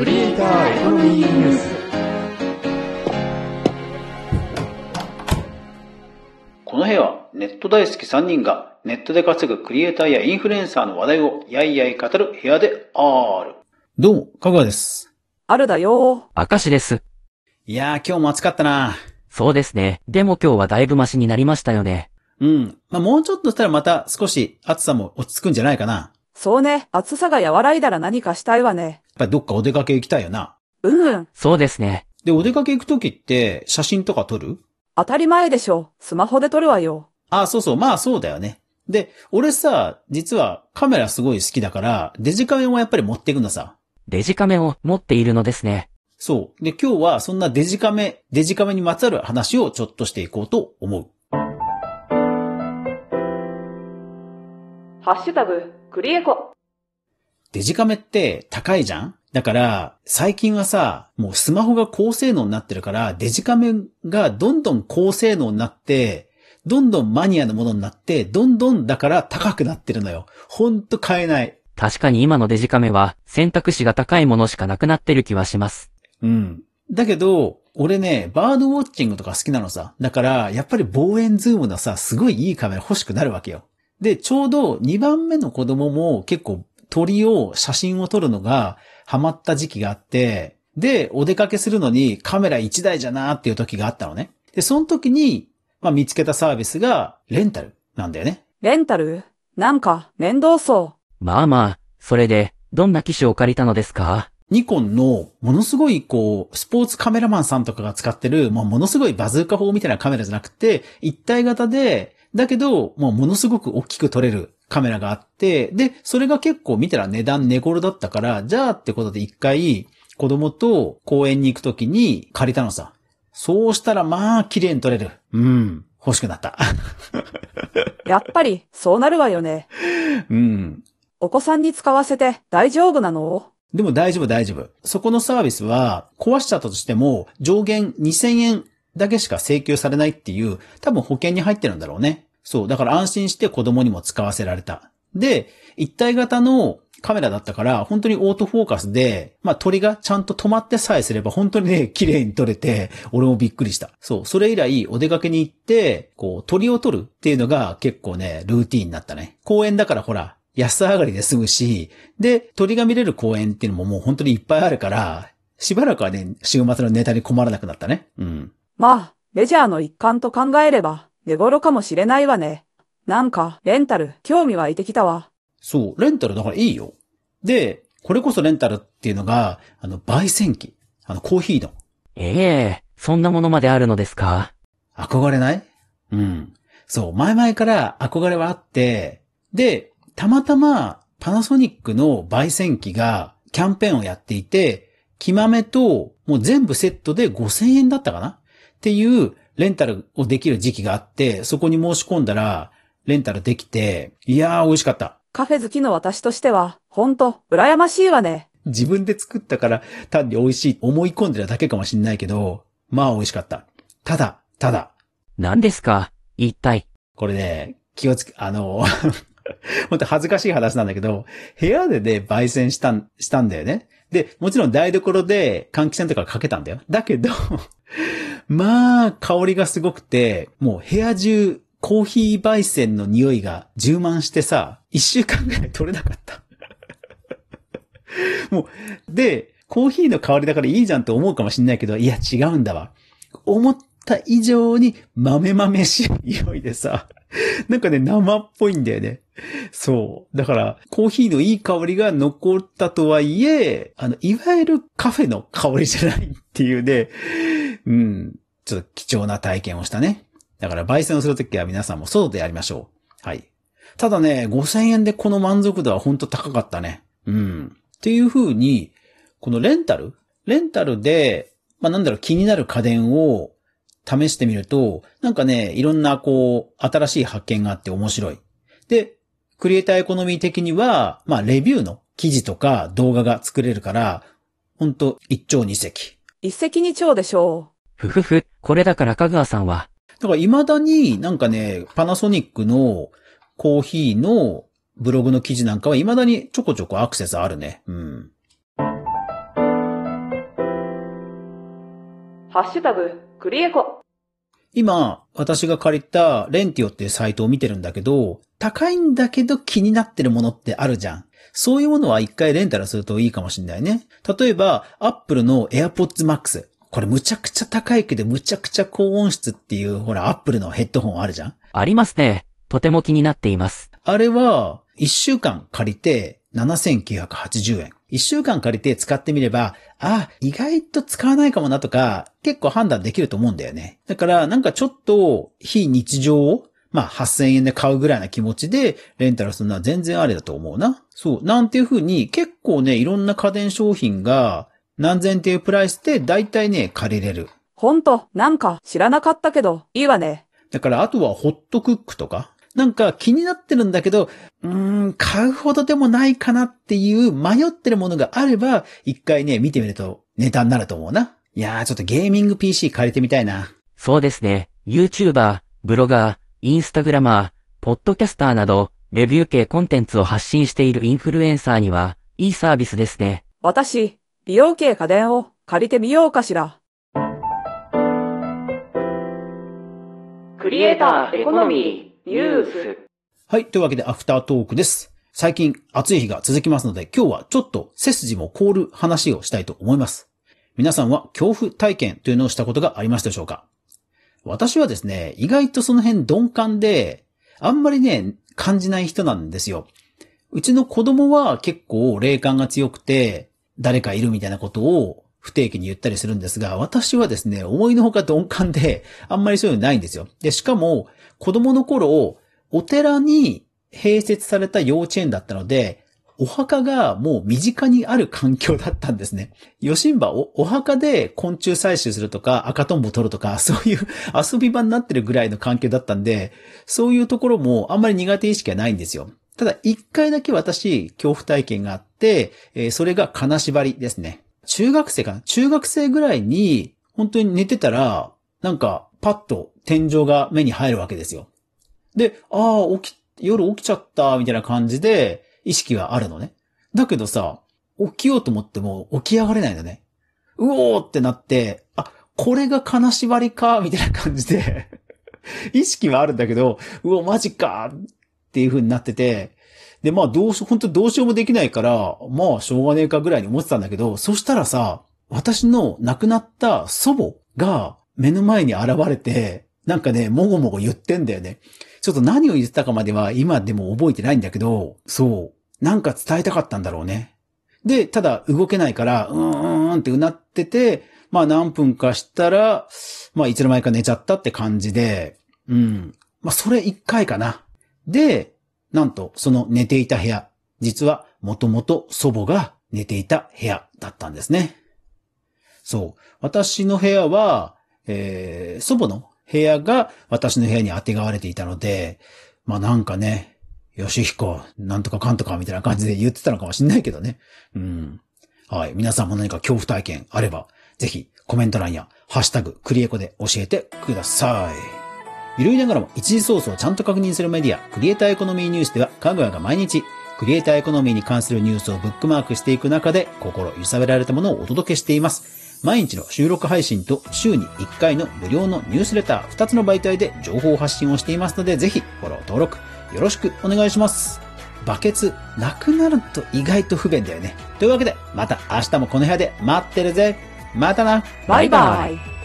クリエイターエコノミーニュースこの部屋はネット大好き3人がネットで稼ぐクリエイターやインフルエンサーの話題をやいやい語る部屋である。どうも、かぐわです。あるだよ明石です。いやー今日も暑かったなそうですね。でも今日はだいぶマシになりましたよね。うん。まあ、もうちょっとしたらまた少し暑さも落ち着くんじゃないかな。やそうね、暑さが和らいだら何かしたいわね。っぱりどっかお出かけ行きたいよな。うんうん。そうですね。で、お出かけ行くときって写真とか撮る？当たり前でしょ。スマホで撮るわよ。あ、そうそう、まあそうだよね。で、俺さ、実はカメラすごい好きだから、デジカメもやっぱり持っていくのさ。デジカメを持っているのですね。そう。で、今日はそんなデジカメ、デジカメにまつわる話をちょっとしていこうと思う。ハッシュタグ、クリエコ。デジカメって高いじゃん？だから、最近はさ、もうスマホが高性能になってるから、デジカメがどんどん高性能になって、どんどんマニアなものになって、どんどんだから高くなってるのよ。ほんと買えない。確かに今のデジカメは選択肢が高いものしかなくなってる気はします。うん。だけど、俺ね、バードウォッチングとか好きなのさ。だから、やっぱり望遠ズームのさ、すごいいいカメラ欲しくなるわけよ。で、ちょうど2番目の子供も結構鳥を、写真を撮るのがハマった時期があって、で、お出かけするのにカメラ1台じゃなーっていう時があったのね。で、その時に、まあ見つけたサービスがレンタルなんだよね。レンタル？なんか、面倒そまあまあ、それで、どんな機種を借りたのですか？ニコンのものすごいこう、スポーツカメラマンさんとかが使ってる、もうものすごいバズーカ砲みたいなカメラじゃなくて、一体型で、だけど、もうものすごく大きく撮れるカメラがあって、で、それが結構見たら値段値頃だったから、じゃあってことで一回、子供と公園に行くときに借りたのさ。そうしたらまあ、綺麗に撮れる。うん。欲しくなった。う。やっぱり、そうなるわよね。うん。お子さんに使わせて大丈夫なの？でも大丈夫大丈夫。そこのサービスは壊しちゃったとしても上限2000円だけしか請求されないっていう多分保険に入ってるんだろうね。そう。だから安心して子供にも使わせられた。で、一体型のカメラだったから本当にオートフォーカスで、まあ鳥がちゃんと止まってさえすれば本当にね、綺麗に撮れて、俺もびっくりした。そう。それ以来お出かけに行って、こう鳥を撮るっていうのが結構ね、ルーティーンになったね。公園だからほら、安上がりで済むし、で、鳥が見れる公園っていうのももう本当にいっぱいあるから、しばらくはね、週末のネタに困らなくなったね。うん。まあ、レジャーの一環と考えれば、寝頃かもしれないわね。なんか、レンタル、興味湧いてきたわ。そう、レンタルだからいいよ。で、これこそレンタルっていうのが、あの、焙煎機。あの、コーヒーの。ええそんなものまであるのですか？憧れない？うん。そう、前々から憧れはあって、で、たまたまパナソニックの焙煎機がキャンペーンをやっていて、木豆ともう全部セットで5000円だったかな？っていうレンタルをできる時期があって、そこに申し込んだら、レンタルできて、いやー美味しかった。カフェ好きの私としては、ほんと、羨ましいわね。自分で作ったから単に美味しい思い込んでるだけかもしんないけど、まあ美味しかった。ただ、ただ、何ですか？一体。これね、気をつけ、あの、本当恥ずかしい話なんだけど、部屋でね、焙煎したん、したんだよね。で、もちろん台所で換気扇とかかけたんだよ。だけど、まあ、香りがすごくて、もう部屋中、コーヒー焙煎の匂いが充満してさ、一週間ぐらい取れなかった。もう、で、コーヒーの香りだからいいじゃんと思うかもしんないけど、いや違うんだわ。思った以上に豆豆しい匂いでさ、なんかね、生っぽいんだよね。そう。だから、コーヒーのいい香りが残ったとはいえ、あの、いわゆるカフェの香りじゃないっていうね、うん、ちょっと貴重な体験をしたね。だから、焙煎をするときは皆さんも外でやりましょう。はい。ただね、5000円でこの満足度は本当高かったね。うん。っていう風に、このレンタル？レンタルで、まあなんだろう、気になる家電を試してみると、なんかね、いろんなこう、新しい発見があって面白い。で、クリエイターエコノミー的には、まあレビューの記事とか動画が作れるから、ほんと一朝二夕。一石二鳥でしょう。ふふふ、これだから香川さんは。だから未だになんかね、パナソニックのコーヒーのブログの記事なんかは未だにちょこちょこアクセスあるね。うん。ハッシュタグ、クリエコ。今、私が借りたレンティオっていうサイトを見てるんだけど、高いんだけど気になってるものってあるじゃん。そういうものは一回レンタルするといいかもしれないね。例えば、Apple の AirPods Max。これむちゃくちゃ高いけどむちゃくちゃ高音質っていう、ほら、Apple のヘッドホンあるじゃんありますね。とても気になっています。あれは、一週間借りて7980円。一週間借りて使ってみれば、あ、意外と使わないかもなとか、結構判断できると思うんだよね。だから、なんかちょっと、非日常を、まあ、8000円で買うぐらいな気持ちで、レンタルするのは全然ありだと思うな。そう。なんていう風に、結構ね、いろんな家電商品が、何千っていうプライスで、だいたいね、借りれる。ほんと、なんか知らなかったけど、いいわね。だから、あとはホットクックとか。なんか気になってるんだけど、うーん、買うほどでもないかなっていう迷ってるものがあれば、一回ね、見てみるとネタになると思うな。いやー、ちょっとゲーミング PC 借りてみたいな。そうですね。YouTuber、ブロガー、インスタグラマー、ポッドキャスターなど、レビュー系コンテンツを発信しているインフルエンサーには、いいサービスですね。私、美容系家電を借りてみようかしら。クリエイターエコノミーニュース。はい、というわけでアフタートークです。最近暑い日が続きますので、今日はちょっと背筋も凍る話をしたいと思います。皆さんは恐怖体験というのをしたことがありましたでしょうか？私はですね、意外とその辺鈍感で、あんまりね、感じない人なんですよ。うちの子供は結構霊感が強くて、誰かいるみたいなことを不定期に言ったりするんですが、私はですね、思いのほか鈍感で、あんまりそういうのないんですよ。で、しかも、子供の頃、お寺に併設された幼稚園だったので、お墓がもう身近にある環境だったんですね。ヨシンバお、お墓で昆虫採集するとか赤トンボ取るとか、そういう 遊び場になってるぐらいの環境だったんで、そういうところもあんまり苦手意識はないんですよ。ただ、一回だけ私、恐怖体験があって、それが金縛りですね。中学生かな？中学生ぐらいに、本当に寝てたら、なんか、パッと天井が目に入るわけですよ。で、ああ、起き、夜起きちゃった、みたいな感じで、意識があるのね。だけどさ、起きようと思っても起き上がれないのね。うおーってなって、あ、これが金縛りか、みたいな感じで、意識はあるんだけど、うお、マジか、っていう風になってて、で、まあ、どうし、本当どうしようもできないから、まあ、しょうがねえかぐらいに思ってたんだけど、そしたらさ、私の亡くなった祖母が目の前に現れて、なんかね、もごもご言ってんだよね。ちょっと何を言ってたかまでは今でも覚えてないんだけど、そう。なんか伝えたかったんだろうね。で、ただ動けないから、うーんうんってうなってて、まあ何分かしたら、まあいつの間にか寝ちゃったって感じで、うん。まあそれ一回かな。で、なんとその寝ていた部屋、実はもともと祖母が寝ていた部屋だったんですね。そう。私の部屋は、えー、祖母の部屋が私の部屋に当てがわれていたので、まあなんかね、よしひこ、なんとかかんとかみたいな感じで言ってたのかもしんないけどね。うん。はい。皆さんも何か恐怖体験あれば、ぜひコメント欄やハッシュタグクリエコで教えてください。ゆるいながらも一時ソースをちゃんと確認するメディア、クリエイターエコノミーニュースでは、かぐわが毎日、クリエイターエコノミーに関するニュースをブックマークしていく中で、心揺さぶられたものをお届けしています。毎日の収録配信と週に1回の無料のニュースレター2つの媒体で情報発信をしていますので、ぜひフォロー登録よろしくお願いします。バケツなくなると意外と不便だよね。というわけで、また明日もこの部屋で待ってるぜ。またな。バイバイ。